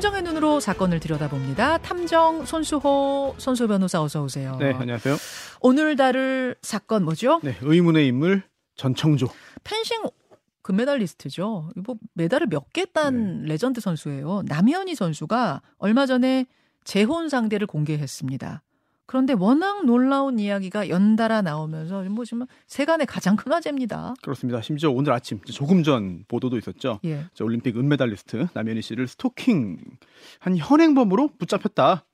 탐정의 눈으로 사건을 들여다봅니다. 탐정 손수호 손수호 변호사 어서 오세요. 네, 안녕하세요. 오늘 다룰 사건 뭐죠? 네, 의문의 인물 전청조. 펜싱 금메달리스트죠. 뭐 메달을 몇 개딴 네. 레전드 선수예요. 남현희 선수가 얼마 전에 재혼 상대를 공개했습니다. 그런데 워낙 놀라운 이야기가 연달아 나오면서 뭐지만 세간의 가장 큰 화제입니다. 그렇습니다. 심지어 오늘 아침 조금 전 보도도 있었죠. 예. 올림픽 은메달리스트 남현희 씨를 스토킹 한 현행범으로 붙잡혔다.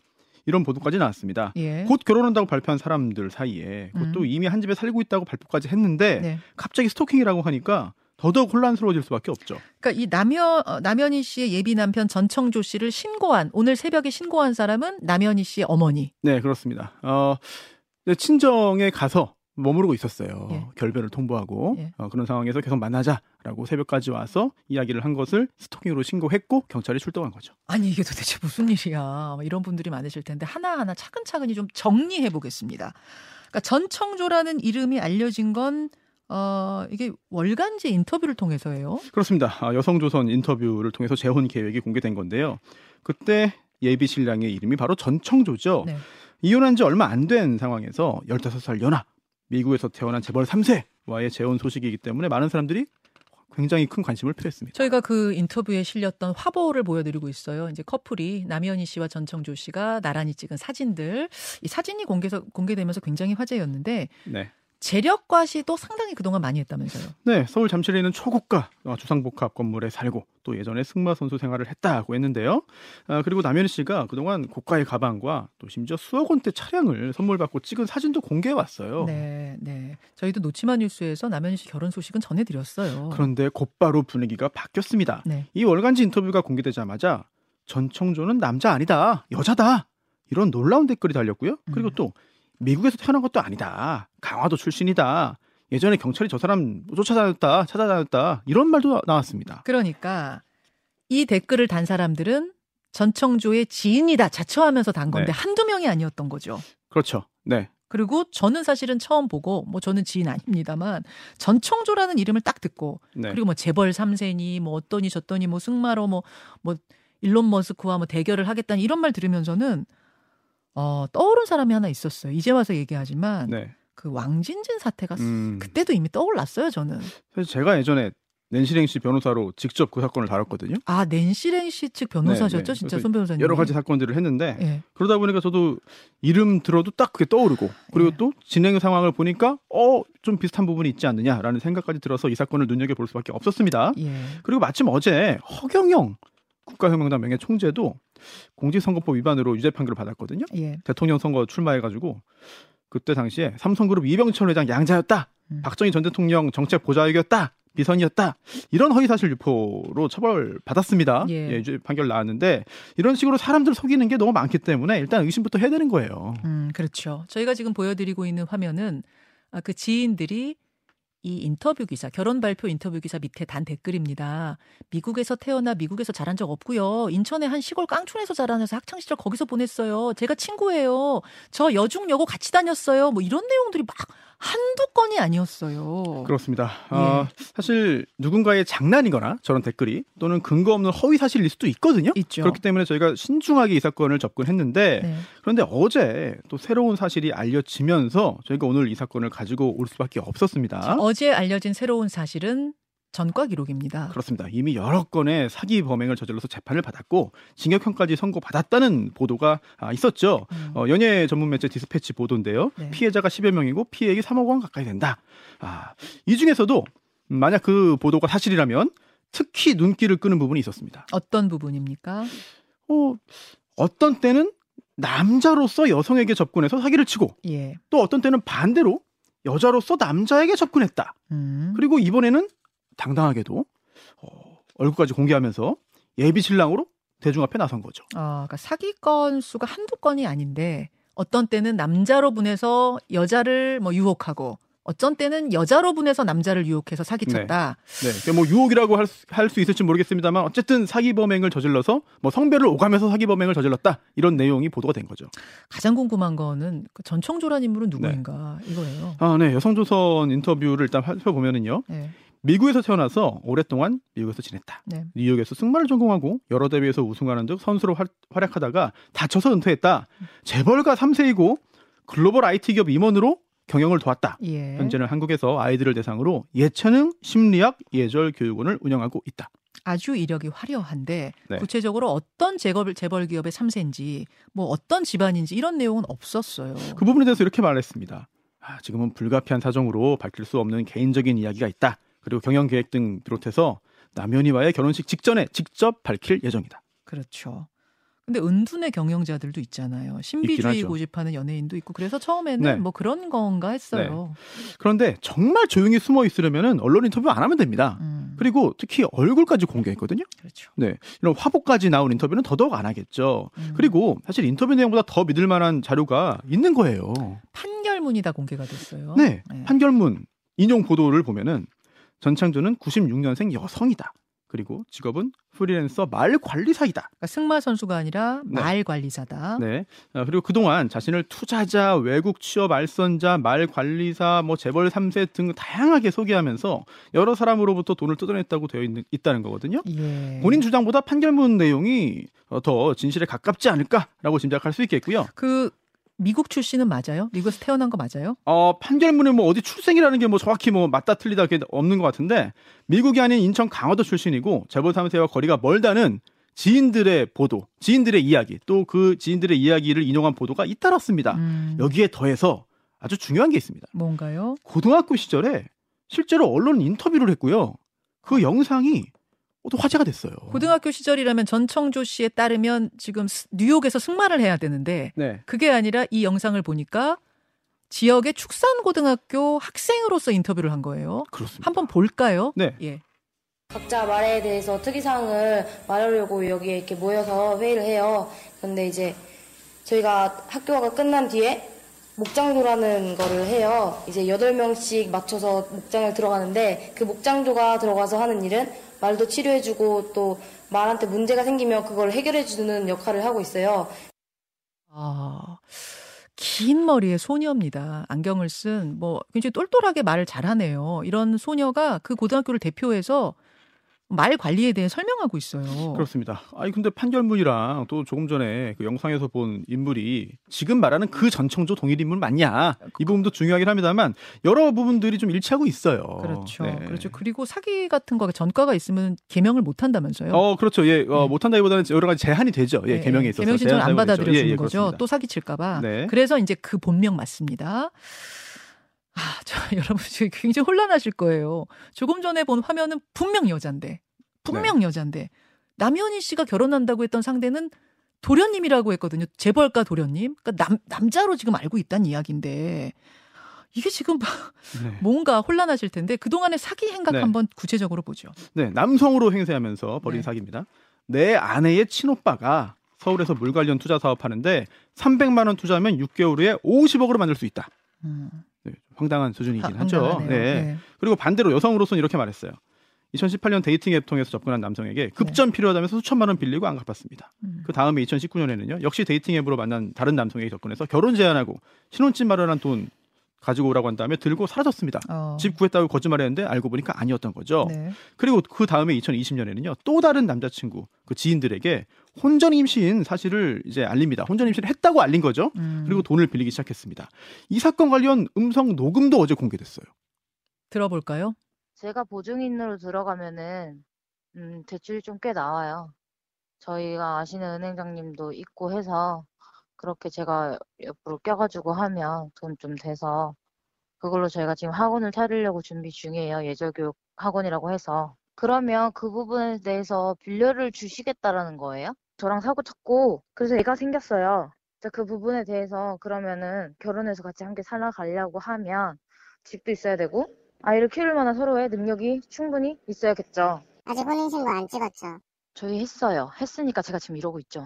이런 보도까지 나왔습니다. 예. 곧 결혼한다고 발표한 사람들 사이에 그것도 음. 이미 한 집에 살고 있다고 발표까지 했는데 네. 갑자기 스토킹이라고 하니까 더더욱 혼란스러워질 수밖에 없죠. 그러니까 이 남현 어, 남현희 씨의 예비 남편 전청조 씨를 신고한 오늘 새벽에 신고한 사람은 남현희 씨의 어머니. 네, 그렇습니다. 어, 친정에 가서 머무르고 있었어요. 예. 결별을 통보하고 예. 어, 그런 상황에서 계속 만나자라고 새벽까지 와서 이야기를 한 것을 스토킹으로 신고했고 경찰이 출동한 거죠. 아니 이게 도대체 무슨 일이야? 이런 분들이 많으실 텐데 하나하나 차근차근히 좀 정리해 보겠습니다. 그러니까 전청조라는 이름이 알려진 건 어, 이게 월간지 인터뷰를 통해서예요. 그렇습니다. 아, 여성조선 인터뷰를 통해서 재혼 계획이 공개된 건데요. 그때 예비 신랑의 이름이 바로 전청조죠. 네. 이혼한 지 얼마 안 된 상황에서 15살 연하, 미국에서 태어난 재벌 3세와의 재혼 소식이기 때문에 많은 사람들이 굉장히 큰 관심을 표했습니다. 저희가 그 인터뷰에 실렸던 화보를 보여드리고 있어요. 이제 커플이 남현희 씨와 전청조 씨가 나란히 찍은 사진들. 이 사진이 공개서, 공개되면서 굉장히 화제였는데 네. 재력 과시도 상당히 그동안 많이 했다면서요. 네, 서울 잠실에 있는 초고가 주상복합 건물에 살고 또 예전에 승마 선수 생활을 했다고 했는데요. 아, 그리고 남현희 씨가 그동안 고가의 가방과 또 심지어 수억 원대 차량을 선물 받고 찍은 사진도 공개해 왔어요. 네, 네. 저희도 노치마 뉴스에서 남현희 씨 결혼 소식은 전해드렸어요. 그런데 곧바로 분위기가 바뀌었습니다. 네. 이 월간지 인터뷰가 공개되자마자 전청조는 남자 아니다, 여자다 이런 놀라운 댓글이 달렸고요. 그리고 음. 또 미국에서 태어난 것도 아니다. 강화도 출신이다. 예전에 경찰이 저 사람 쫓아다녔다, 찾아다녔다. 이런 말도 나왔습니다. 그러니까 이 댓글을 단 사람들은 전청조의 지인이다 자처하면서 단 건데 네. 한두 명이 아니었던 거죠. 그렇죠. 네. 그리고 저는 사실은 처음 보고 뭐 저는 지인 아닙니다만 전청조라는 이름을 딱 듣고 네. 그리고 뭐 재벌 3세니 뭐 어떠니 저떠니 뭐 승마로 뭐뭐 뭐 일론 머스크와 뭐 대결을 하겠다니 이런 말 들으면서는 어, 떠오른 사람이 하나 있었어요. 이제 와서 얘기하지만 네. 그 왕진진 사태가 음. 그때도 이미 떠올랐어요. 저는. 그래서 제가 예전에 낸시랭 씨 변호사로 직접 그 사건을 다뤘거든요. 아, 낸시랭 씨 측 변호사셨죠? 네, 네. 진짜 손 변호사님. 여러 가지 사건들을 했는데 네. 그러다 보니까 저도 이름 들어도 딱 그게 떠오르고 그리고 네. 또 진행 상황을 보니까 어, 좀 비슷한 부분이 있지 않느냐라는 생각까지 들어서 이 사건을 눈여겨 볼 수밖에 없었습니다. 예. 그리고 마침 어제 허경영 국가혁명당 명예 총재도 공직선거법 위반으로 유죄 판결을 받았거든요. 예. 대통령 선거 출마해가지고 그때 당시에 삼성그룹 이병철 회장 양자였다. 음. 박정희 전 대통령 정책 보좌역이었다. 비선이었다. 이런 허위사실 유포로 처벌 받았습니다. 예. 예, 판결 나왔는데 이런 식으로 사람들 속이는 게 너무 많기 때문에 일단 의심부터 해야 되는 거예요. 음, 그렇죠. 저희가 지금 보여드리고 있는 화면은 아, 그 지인들이 이 인터뷰 기사, 결혼 발표 인터뷰 기사 밑에 단 댓글입니다. 미국에서 태어나 미국에서 자란 적 없고요. 인천의 한 시골 깡촌에서 자라나서 학창 시절 거기서 보냈어요. 제가 친구예요. 저 여중여고 같이 다녔어요. 뭐 이런 내용들이 막 한두 건이 아니었어요. 그렇습니다. 예. 어, 사실 누군가의 장난이거나 저런 댓글이 또는 근거 없는 허위 사실일 수도 있거든요. 있죠. 그렇기 때문에 저희가 신중하게 이 사건을 접근했는데 네. 그런데 어제 또 새로운 사실이 알려지면서 저희가 오늘 이 사건을 가지고 올 수밖에 없었습니다. 어제 알려진 새로운 사실은 전과 기록입니다. 그렇습니다. 이미 여러 건의 사기 범행을 저질러서 재판을 받았고 징역형까지 선고받았다는 보도가 아, 있었죠. 음. 어, 연예 전문 매체 디스패치 보도인데요. 네. 피해자가 10여 명이고 피해액이 3억 원 가까이 된다. 아, 이 중에서도 만약 그 보도가 사실이라면 특히 눈길을 끄는 부분이 있었습니다. 어떤 부분입니까? 어, 어떤 때는 남자로서 여성에게 접근해서 사기를 치고 예. 또 어떤 때는 반대로 여자로서 남자에게 접근했다. 음. 그리고 이번에는 당당하게도 어, 얼굴까지 공개하면서 예비 신랑으로 대중 앞에 나선 거죠. 아, 그러니까 사기건 수가 한두 건이 아닌데 어떤 때는 남자로 보내서 여자를 뭐 유혹하고 어쩐 때는 여자로 분해서 남자를 유혹해서 사기쳤다. 네. 네. 뭐 유혹이라고 할 수 있을지 모르겠습니다만 어쨌든 사기 범행을 저질러서 뭐 성별을 오가면서 사기 범행을 저질렀다. 이런 내용이 보도가 된 거죠. 가장 궁금한 거는 그 전청조란 인물은 누구인가 네. 이거예요. 아, 네. 여성조선 인터뷰를 일단 살펴보면은요. 네. 미국에서 태어나서 오랫동안 미국에서 지냈다. 네. 뉴욕에서 승마를 전공하고 여러 대회에서 우승하는 등 선수로 활, 활약하다가 다쳐서 은퇴했다. 재벌가 3세이고 글로벌 IT 기업 임원으로 경영을 도왔다. 예. 현재는 한국에서 아이들을 대상으로 예체능 심리학 예절 교육원을 운영하고 있다. 아주 이력이 화려한데 네. 구체적으로 어떤 재벌, 재벌 기업의 3세인지 뭐 어떤 집안인지 이런 내용은 없었어요. 그 부분에 대해서 이렇게 말했습니다. 아, 지금은 불가피한 사정으로 밝힐 수 없는 개인적인 이야기가 있다. 그리고 경영 계획 등 비롯해서 남현이와의 결혼식 직전에 직접 밝힐 예정이다. 그렇죠. 근데 은둔의 경영자들도 있잖아요. 신비주의 고집하는 연예인도 있고 그래서 처음에는 네. 뭐 그런 건가 했어요. 네. 그런데 정말 조용히 숨어 있으려면 언론 인터뷰 안 하면 됩니다. 음. 그리고 특히 얼굴까지 공개했거든요. 그렇죠. 네. 이런 화보까지 나온 인터뷰는 더더욱 안 하겠죠. 음. 그리고 사실 인터뷰 내용보다 더 믿을 만한 자료가 있는 거예요. 판결문이 다 공개가 됐어요. 네. 네. 판결문 인용 보도를 보면은 전창조는 96년생 여성이다. 그리고 직업은 프리랜서 말 관리사이다. 그러니까 승마 선수가 아니라 네. 말 관리사다. 네. 어, 그리고 그동안 자신을 투자자, 외국 취업 알선자, 말 관리사, 뭐 재벌 3세 등 다양하게 소개하면서 여러 사람으로부터 돈을 뜯어냈다고 되어 있는, 있다는 거거든요. 예. 본인 주장보다 판결문 내용이 어, 더 진실에 가깝지 않을까라고 짐작할 수 있겠고요. 그 미국 출신은 맞아요? 미국에서 태어난 거 맞아요? 어, 판결문에 뭐 어디 출생이라는 게 뭐 정확히 뭐 맞다 틀리다 게 없는 것 같은데 미국이 아닌 인천 강화도 출신이고 재벌 3세와 거리가 멀다는 지인들의 보도, 지인들의 이야기, 또 그 지인들의 이야기를 인용한 보도가 잇따랐습니다. 음. 여기에 더해서 아주 중요한 게 있습니다. 뭔가요? 고등학교 시절에 실제로 언론 인터뷰를 했고요. 그 영상이 또 화제가 됐어요. 고등학교 시절이라면 전청조 씨에 따르면 지금 뉴욕에서 승마를 해야 되는데 네. 그게 아니라 이 영상을 보니까 지역의 축산고등학교 학생으로서 인터뷰를 한 거예요. 그렇습니다. 한번 볼까요? 네. 예. 각자 말에 대해서 특이사항을 말하려고 여기에 이렇게 모여서 회의를 해요. 근데 이제 저희가 학교가 끝난 뒤에 목장도라는 거를 해요. 이제 8명씩 맞춰서 목장을 들어가는데 그 목장도가 들어가서 하는 일은 말도 치료해주고 또 말한테 문제가 생기면 그걸 해결해주는 역할을 하고 있어요. 아, 긴 머리의 소녀입니다. 안경을 쓴, 뭐, 굉장히 똘똘하게 말을 잘하네요. 이런 소녀가 그 고등학교를 대표해서 말 관리에 대해 설명하고 있어요. 그렇습니다. 아니 근데 판결문이랑 또 조금 전에 그 영상에서 본 인물이 지금 말하는 그 전청조 동일 인물 맞냐? 이 부분도 중요하긴 합니다만 여러 부분들이 좀 일치하고 있어요. 그렇죠. 네. 그렇죠. 그리고 사기 같은 거 전과가 있으면 개명을 못 한다면서요? 어, 그렇죠. 예. 어, 네. 못 한다기보다는 여러 가지 제한이 되죠. 예, 네. 개명에 있어서. 개명 신청을 안 받아들여 주는 예, 예, 거죠. 또 사기 칠까 봐. 네. 그래서 이제 그 본명 맞습니다. 아, 저 여러분 지금 굉장히 혼란하실 거예요. 조금 전에 본 화면은 분명 여잔데. 분명 네. 여잔데. 남현희 씨가 결혼한다고 했던 상대는 도련님이라고 했거든요. 재벌가 도련님. 그러니까 남, 남자로 지금 알고 있다는 이야기인데. 이게 지금 네. 뭔가 혼란하실 텐데 그 동안의 사기 행각 네. 한번 구체적으로 보죠. 네, 남성으로 행세하면서 벌인 네. 사기입니다. 내 아내의 친오빠가 서울에서 물 관련 투자 사업 하는데 300만 원 투자하면 6개월 후에 50억으로 만들 수 있다. 음. 네, 황당한 수준이긴 하, 하죠. 네. 네. 그리고 반대로 여성으로서는 이렇게 말했어요. 2018년 dating 앱 통해서 접근한 남성에게 급전 네. 필요하다면서 수천만 원 빌리고 안 갚았습니다. 음. 그 다음에 2019년에는요. 역시 dating 앱으로 만난 다른 남성에게 접근해서 결혼 제안하고 신혼집 마련한 돈 가지고 오라고 한 다음에 들고 사라졌습니다. 어. 집 구했다고 거짓말했는데 알고 보니까 아니었던 거죠. 네. 그리고 그 다음에 2020년에는요. 또 다른 남자친구 그 지인들에게 혼전 임신 사실을 이제 알립니다. 혼전 임신을 했다고 알린 거죠. 음. 그리고 돈을 빌리기 시작했습니다. 이 사건 관련 음성 녹음도 어제 공개됐어요. 들어볼까요? 제가 보증인으로 들어가면은 음, 대출이 좀 꽤 나와요. 저희가 아시는 은행장님도 있고 해서 그렇게 제가 옆으로 껴가지고 하면 돈 좀 돼서 그걸로 저희가 지금 학원을 차리려고 준비 중이에요. 예절교육 학원이라고 해서. 그러면 그 부분에 대해서 빌려를 주시겠다라는 거예요? 저랑 사고 쳤고 그래서 애가 생겼어요. 그 부분에 대해서 그러면은 결혼해서 같이 함께 살아가려고 하면 집도 있어야 되고 아이를 키울 만한 서로의 능력이 충분히 있어야겠죠. 아직 혼인신고 안 찍었죠? 저희 했어요. 했으니까 제가 지금 이러고 있죠.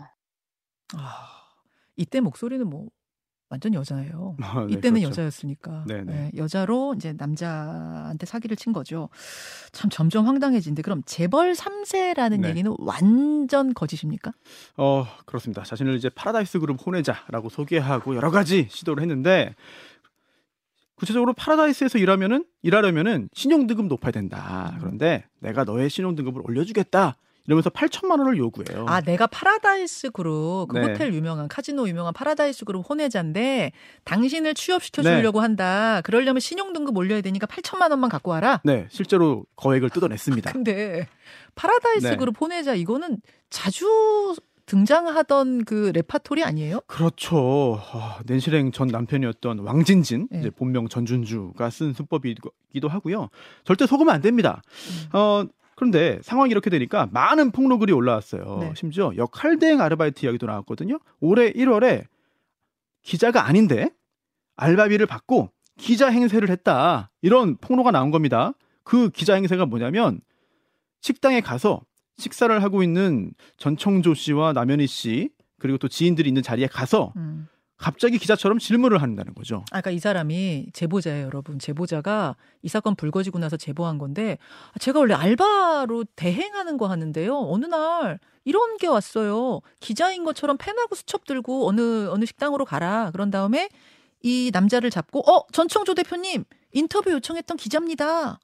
아, 이때 목소리는 뭐 완전 여자예요. 아, 네, 이때는 그렇죠. 여자였으니까 네, 네. 네, 여자로 이제 남자한테 사기를 친 거죠. 참 점점 황당해진데 그럼 재벌 3세라는 얘기는 완전 거짓입니까? 어 그렇습니다. 자신을 이제 파라다이스 그룹 혼외자라고 소개하고 여러 가지 시도를 했는데 구체적으로 파라다이스에서 일하면은 일하려면은 신용 등급 높아야 된다. 그런데 내가 너의 신용 등급을 올려주겠다. 이러면서 8천만 원을 요구해요. 아, 내가 파라다이스 그룹, 그 네. 호텔 유명한 카지노 유명한 파라다이스 그룹 혼외자인데 당신을 취업시켜 주려고 네. 한다. 그러려면 신용 등급 올려야 되니까 8천만 원만 갖고 와라. 네, 실제로 거액을 뜯어냈습니다. 근데 파라다이스 네. 그룹 혼외자 이거는 자주 등장하던 그 레파토리 아니에요? 그렇죠. 아, 낸시랭 전 남편이었던 왕진진, 네. 이제 본명 전준주가 쓴 수법이기도 하고요. 절대 속으면 안 됩니다. 음. 어, 그런데 상황이 이렇게 되니까 많은 폭로글이 올라왔어요. 네. 심지어 역할 대행 아르바이트 이야기도 나왔거든요. 올해 1월에 기자가 아닌데 알바비를 받고 기자 행세를 했다. 이런 폭로가 나온 겁니다. 그 기자 행세가 뭐냐면 식당에 가서 식사를 하고 있는 전청조 씨와 남현희 씨 그리고 또 지인들이 있는 자리에 가서 음. 갑자기 기자처럼 질문을 한다는 거죠. 아까 그러니까 이 사람이 제보자예요, 여러분. 제보자가 이 사건 불거지고 나서 제보한 건데 아, 제가 원래 알바로 대행하는 거 하는데요. 어느 날 이런 게 왔어요. 기자인 것처럼 펜하고 수첩 들고 어느 어느 식당으로 가라. 그런 다음에 이 남자를 잡고 어 전청조 대표님 인터뷰 요청했던 기자입니다.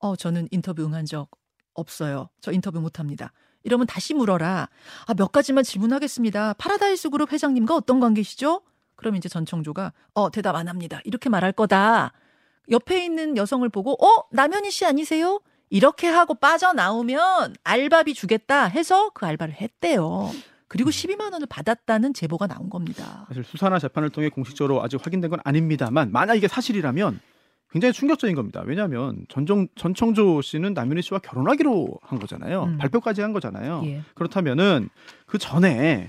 어 저는 인터뷰 응한 적 없어요. 저 인터뷰 못 합니다. 이러면 다시 물어라. 아, 몇 가지만 질문하겠습니다. 파라다이스 그룹 회장님과 어떤 관계시죠? 그럼 이제 전청조가 어, 대답 안 합니다. 이렇게 말할 거다. 옆에 있는 여성을 보고 어, 남현희 씨 아니세요? 이렇게 하고 빠져나오면 알바비 주겠다 해서 그 알바를 했대요. 그리고 12만 원을 받았다는 제보가 나온 겁니다. 사실 수사나 재판을 통해 공식적으로 아직 확인된 건 아닙니다만 만약 이게 사실이라면 굉장히 충격적인 겁니다. 왜냐하면 전정 전청조 씨는 남현희 씨와 결혼하기로 한 거잖아요. 음. 발표까지 한 거잖아요. 예. 그렇다면은 그 전에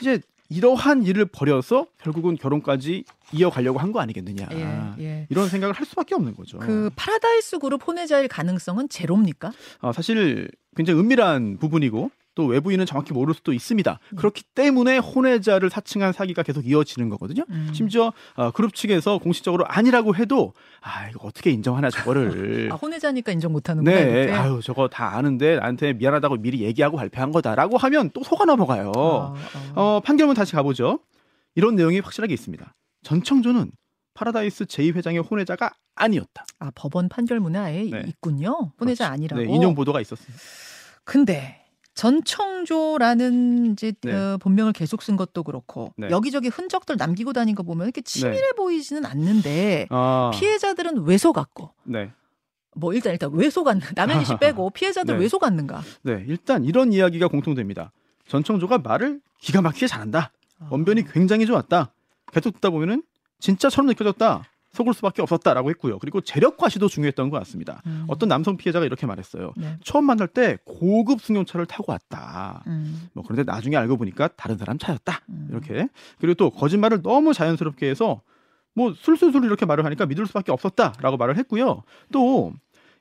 이제 이러한 일을 벌여서 결국은 결혼까지 이어가려고 한 거 아니겠느냐. 예, 예. 이런 생각을 할 수밖에 없는 거죠. 그 파라다이스 그룹 혼외자일 가능성은 제로입니까? 아, 사실 굉장히 은밀한 부분이고 또 외부인은 정확히 모를 수도 있습니다. 음. 그렇기 때문에 혼외자를 사칭한 사기가 계속 이어지는 거거든요. 음. 심지어 어, 그룹 측에서 공식적으로 아니라고 해도 아 이거 어떻게 인정하나 저거를 아, 혼외자니까 인정 못하는구나. 네, 이렇게. 아유 저거 다 아는데 나한테 미안하다고 미리 얘기하고 발표한 거다라고 하면 또 속아 넘어가요. 아, 아. 어, 판결문 다시 가보죠. 이런 내용이 확실하게 있습니다. 전청조는 파라다이스 제2회장의 혼외자가 아니었다. 아 법원 판결문에 아예 네. 있군요. 혼외자 그렇지. 아니라고. 네, 인용 보도가 있었습니다. 근데 전청조라는 이제 네. 어, 본명을 계속 쓴 것도 그렇고 네. 여기저기 흔적들 남기고 다닌 거 보면 이렇게 치밀해 네. 보이지는 않는데 아. 피해자들은 왜 속았고 네. 뭐 일단 일단 왜 속았나 남현희 씨 빼고 피해자들 네. 왜 속았는가? 네 일단 이런 이야기가 공통됩니다. 전청조가 말을 기가 막히게 잘한다. 아. 원변이 굉장히 좋았다. 계속 듣다 보면은 진짜처럼 느껴졌다. 속을 수밖에 없었다라고 했고요. 그리고 재력 과시도 중요했던 것 같습니다. 음. 어떤 남성 피해자가 이렇게 말했어요. 네. 처음 만날 때 고급 승용차를 타고 왔다. 음. 뭐 그런데 나중에 알고 보니까 다른 사람 차였다. 음. 이렇게 그리고 또 거짓말을 너무 자연스럽게 해서 뭐 술술술 이렇게 말을 하니까 믿을 수밖에 없었다라고 말을 했고요. 또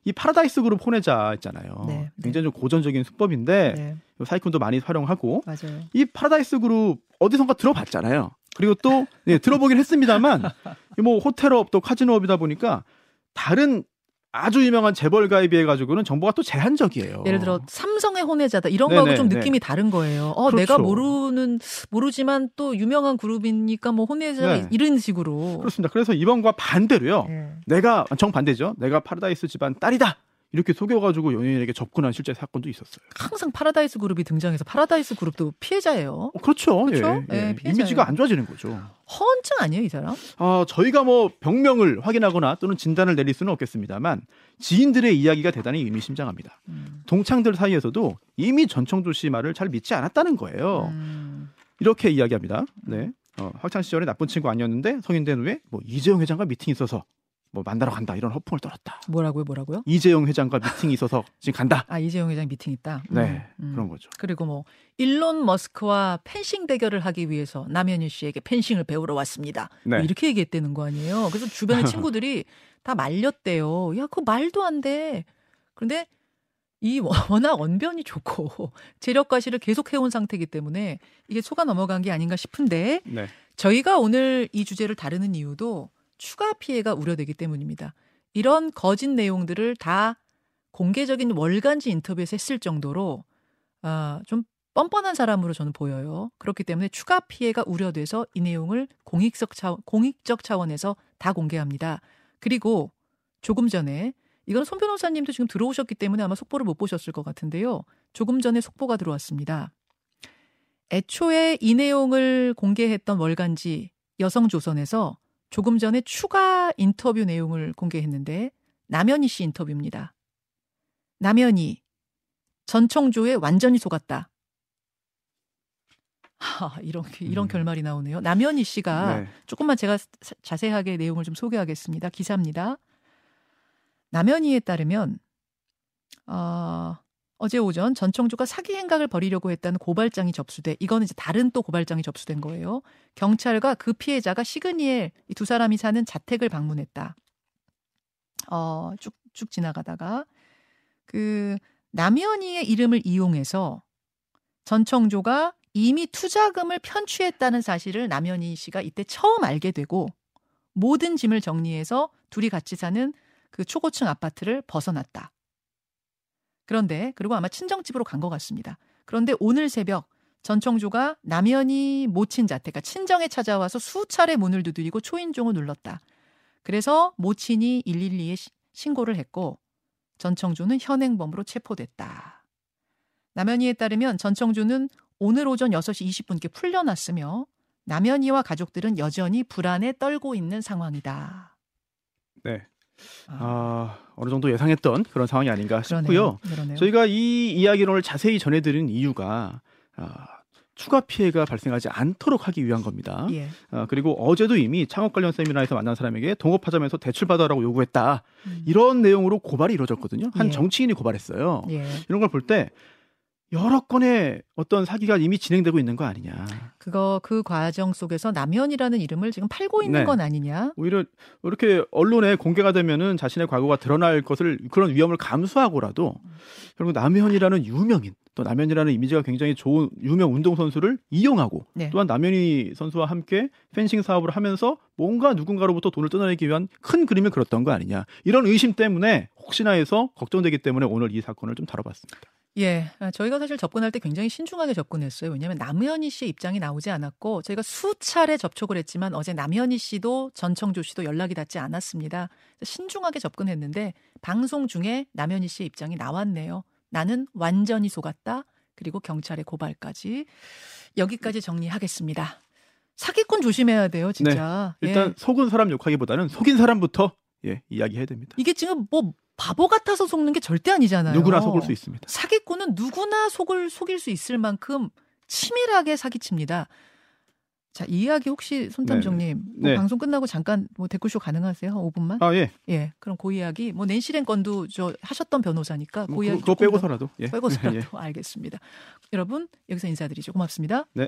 이 파라다이스 그룹 혼외자 있잖아요. 네, 네. 굉장히 좀 고전적인 수법인데 네. 사기꾼도 많이 활용하고 맞아요. 이 파라다이스 그룹 어디선가 들어봤잖아요. 그리고 또 네, 들어보긴 했습니다만 뭐 호텔업 또 카지노업이다 보니까 다른 아주 유명한 재벌 가에 비해 가지고는 정보가 또 제한적이에요. 예를 들어 삼성의 혼외자다 이런 네네, 거하고 좀 느낌이 네. 다른 거예요. 어 그렇죠. 내가 모르는 모르지만 또 유명한 그룹이니까 뭐 혼외자 네. 이런 식으로. 그렇습니다. 그래서 이번과 반대로요. 네. 내가 정 반대죠. 내가 파라다이스 집안 딸이다. 이렇게 속여가지고 연예인에게 접근한 실제 사건도 있었어요. 항상 파라다이스 그룹이 등장해서 파라다이스 그룹도 피해자예요. 어, 그렇죠. 그렇죠? 예, 예. 예 이미지가 안 좋아지는 거죠. 허언증 아니에요, 이 사람? 아, 저희가 뭐 병명을 확인하거나 또는 진단을 내릴 수는 없겠습니다만 지인들의 이야기가 대단히 의미심장합니다. 음. 동창들 사이에서도 이미 전청조 씨 말을 잘 믿지 않았다는 거예요. 음. 이렇게 이야기합니다. 네. 어, 학창 시절에 나쁜 친구 아니었는데 성인 된 후에 뭐 이재용 회장과 미팅이 있어서 뭐 만나러 간다 이런 허풍을 떨었다. 뭐라고요, 뭐라고요? 이재용 회장과 미팅이 있어서 지금 간다. 아 이재용 회장 미팅 있다. 음, 네, 음. 그런 거죠. 그리고 뭐 일론 머스크와 펜싱 대결을 하기 위해서 남현희 씨에게 펜싱을 배우러 왔습니다. 네. 뭐 이렇게 얘기했다는 거 아니에요? 그래서 주변의 친구들이 다 말렸대요. 야, 그 말도 안 돼. 그런데 이 워낙 언변이 좋고 재력 과시를 계속 해온 상태이기 때문에 이게 속아 넘어간 게 아닌가 싶은데 네. 저희가 오늘 이 주제를 다루는 이유도 추가 피해가 우려되기 때문입니다. 이런 거짓 내용들을 다 공개적인 월간지 인터뷰에서 했을 정도로 어, 좀 뻔뻔한 사람으로 저는 보여요. 그렇기 때문에 추가 피해가 우려돼서 이 내용을 공익적, 차원, 공익적 차원에서 다 공개합니다. 그리고 조금 전에 이건 손 변호사님도 지금 들어오셨기 때문에 아마 속보를 못 보셨을 것 같은데요. 조금 전에 속보가 들어왔습니다. 애초에 이 내용을 공개했던 월간지 여성조선에서 조금 전에 추가 인터뷰 내용을 공개했는데 남현희 씨 인터뷰입니다. 남현희 전청조에 완전히 속았다. 하, 이런 이런 음. 결말이 나오네요. 남현희 씨가 네. 조금만 제가 자세하게 내용을 좀 소개하겠습니다. 기사입니다. 남현희에 따르면 어, 어제 오전 전청조가 사기 행각을 벌이려고 했다는 고발장이 접수돼 이거는 이제 다른 또 고발장이 접수된 거예요. 경찰과 그 피해자가 시그니엘 이 두 사람이 사는 자택을 방문했다. 어, 쭉 쭉 지나가다가 그 남현희의 이름을 이용해서 전청조가 이미 투자금을 편취했다는 사실을 남현희 씨가 이때 처음 알게 되고 모든 짐을 정리해서 둘이 같이 사는 그 초고층 아파트를 벗어났다. 그런데 그리고 아마 친정집으로 간 것 같습니다. 그런데 오늘 새벽 전청조가 남현이 모친 자택, 그러니까 친정에 찾아와서 수차례 문을 두드리고 초인종을 눌렀다. 그래서 모친이 112에 신고를 했고 전청조는 현행범으로 체포됐다. 남현이에 따르면 전청조는 오늘 오전 6시 20분께 풀려났으며 남현이와 가족들은 여전히 불안에 떨고 있는 상황이다. 네. 아, 어느 정도 예상했던 그런 상황이 아닌가 싶고요. 그러네요. 그러네요. 저희가 이 이야기를 오늘 자세히 전해드린 이유가 아, 추가 피해가 발생하지 않도록 하기 위한 겁니다. 예. 아, 그리고 어제도 이미 창업 관련 세미나에서 만난 사람에게 동업하자면서 대출 받아라고 요구했다. 음. 이런 내용으로 고발이 이루어졌거든요. 한 예. 정치인이 고발했어요. 예. 이런 걸 볼 때 여러 건의 어떤 사기가 이미 진행되고 있는 거 아니냐. 그거 그 과정 속에서 남현이라는 이름을 지금 팔고 있는 네. 건 아니냐. 오히려 이렇게 언론에 공개가 되면은 자신의 과거가 드러날 것을 그런 위험을 감수하고라도 결국 남현이라는 유명인 또 남현이라는 이미지가 굉장히 좋은 유명 운동 선수를 이용하고 네. 또한 남현이 선수와 함께 펜싱 사업을 하면서 뭔가 누군가로부터 돈을 뜯어내기 위한 큰 그림을 그렸던 거 아니냐. 이런 의심 때문에 혹시나 해서 걱정되기 때문에 오늘 이 사건을 좀 다뤄봤습니다. 예, 아, 저희가 사실 접근할 때 굉장히 신중하게 접근했어요. 왜냐하면 남현희 씨의 입장이 나오지 않았고 저희가 수차례 접촉을 했지만 어제 남현희 씨도 전청조 씨도 연락이 닿지 않았습니다. 신중하게 접근했는데 방송 중에 남현희 씨의 입장이 나왔네요. 나는 완전히 속았다. 그리고 경찰의 고발까지 여기까지 정리하겠습니다. 사기꾼 조심해야 돼요, 진짜. 네, 일단 예. 속은 사람 욕하기보다는 속인 사람부터 예, 이야기해야 됩니다. 이게 지금 뭐 바보 같아서 속는 게 절대 아니잖아요. 누구나 속을 수 있습니다. 사기꾼은 누구나 속을 속일 수 있을 만큼 치밀하게 사기칩니다. 자, 이 이야기 혹시 손탐정님 네. 뭐 네. 방송 끝나고 잠깐 뭐 댓글쇼 가능하세요? 5분만? 아, 예. 예. 그럼 그 이야기 뭐 낸시랭 건도 저 하셨던 변호사니까 뭐, 그 이야기 그거 빼고서라도 예. 빼고서라도 예. 알겠습니다. 여러분, 여기서 인사드리죠. 고맙습니다. 네.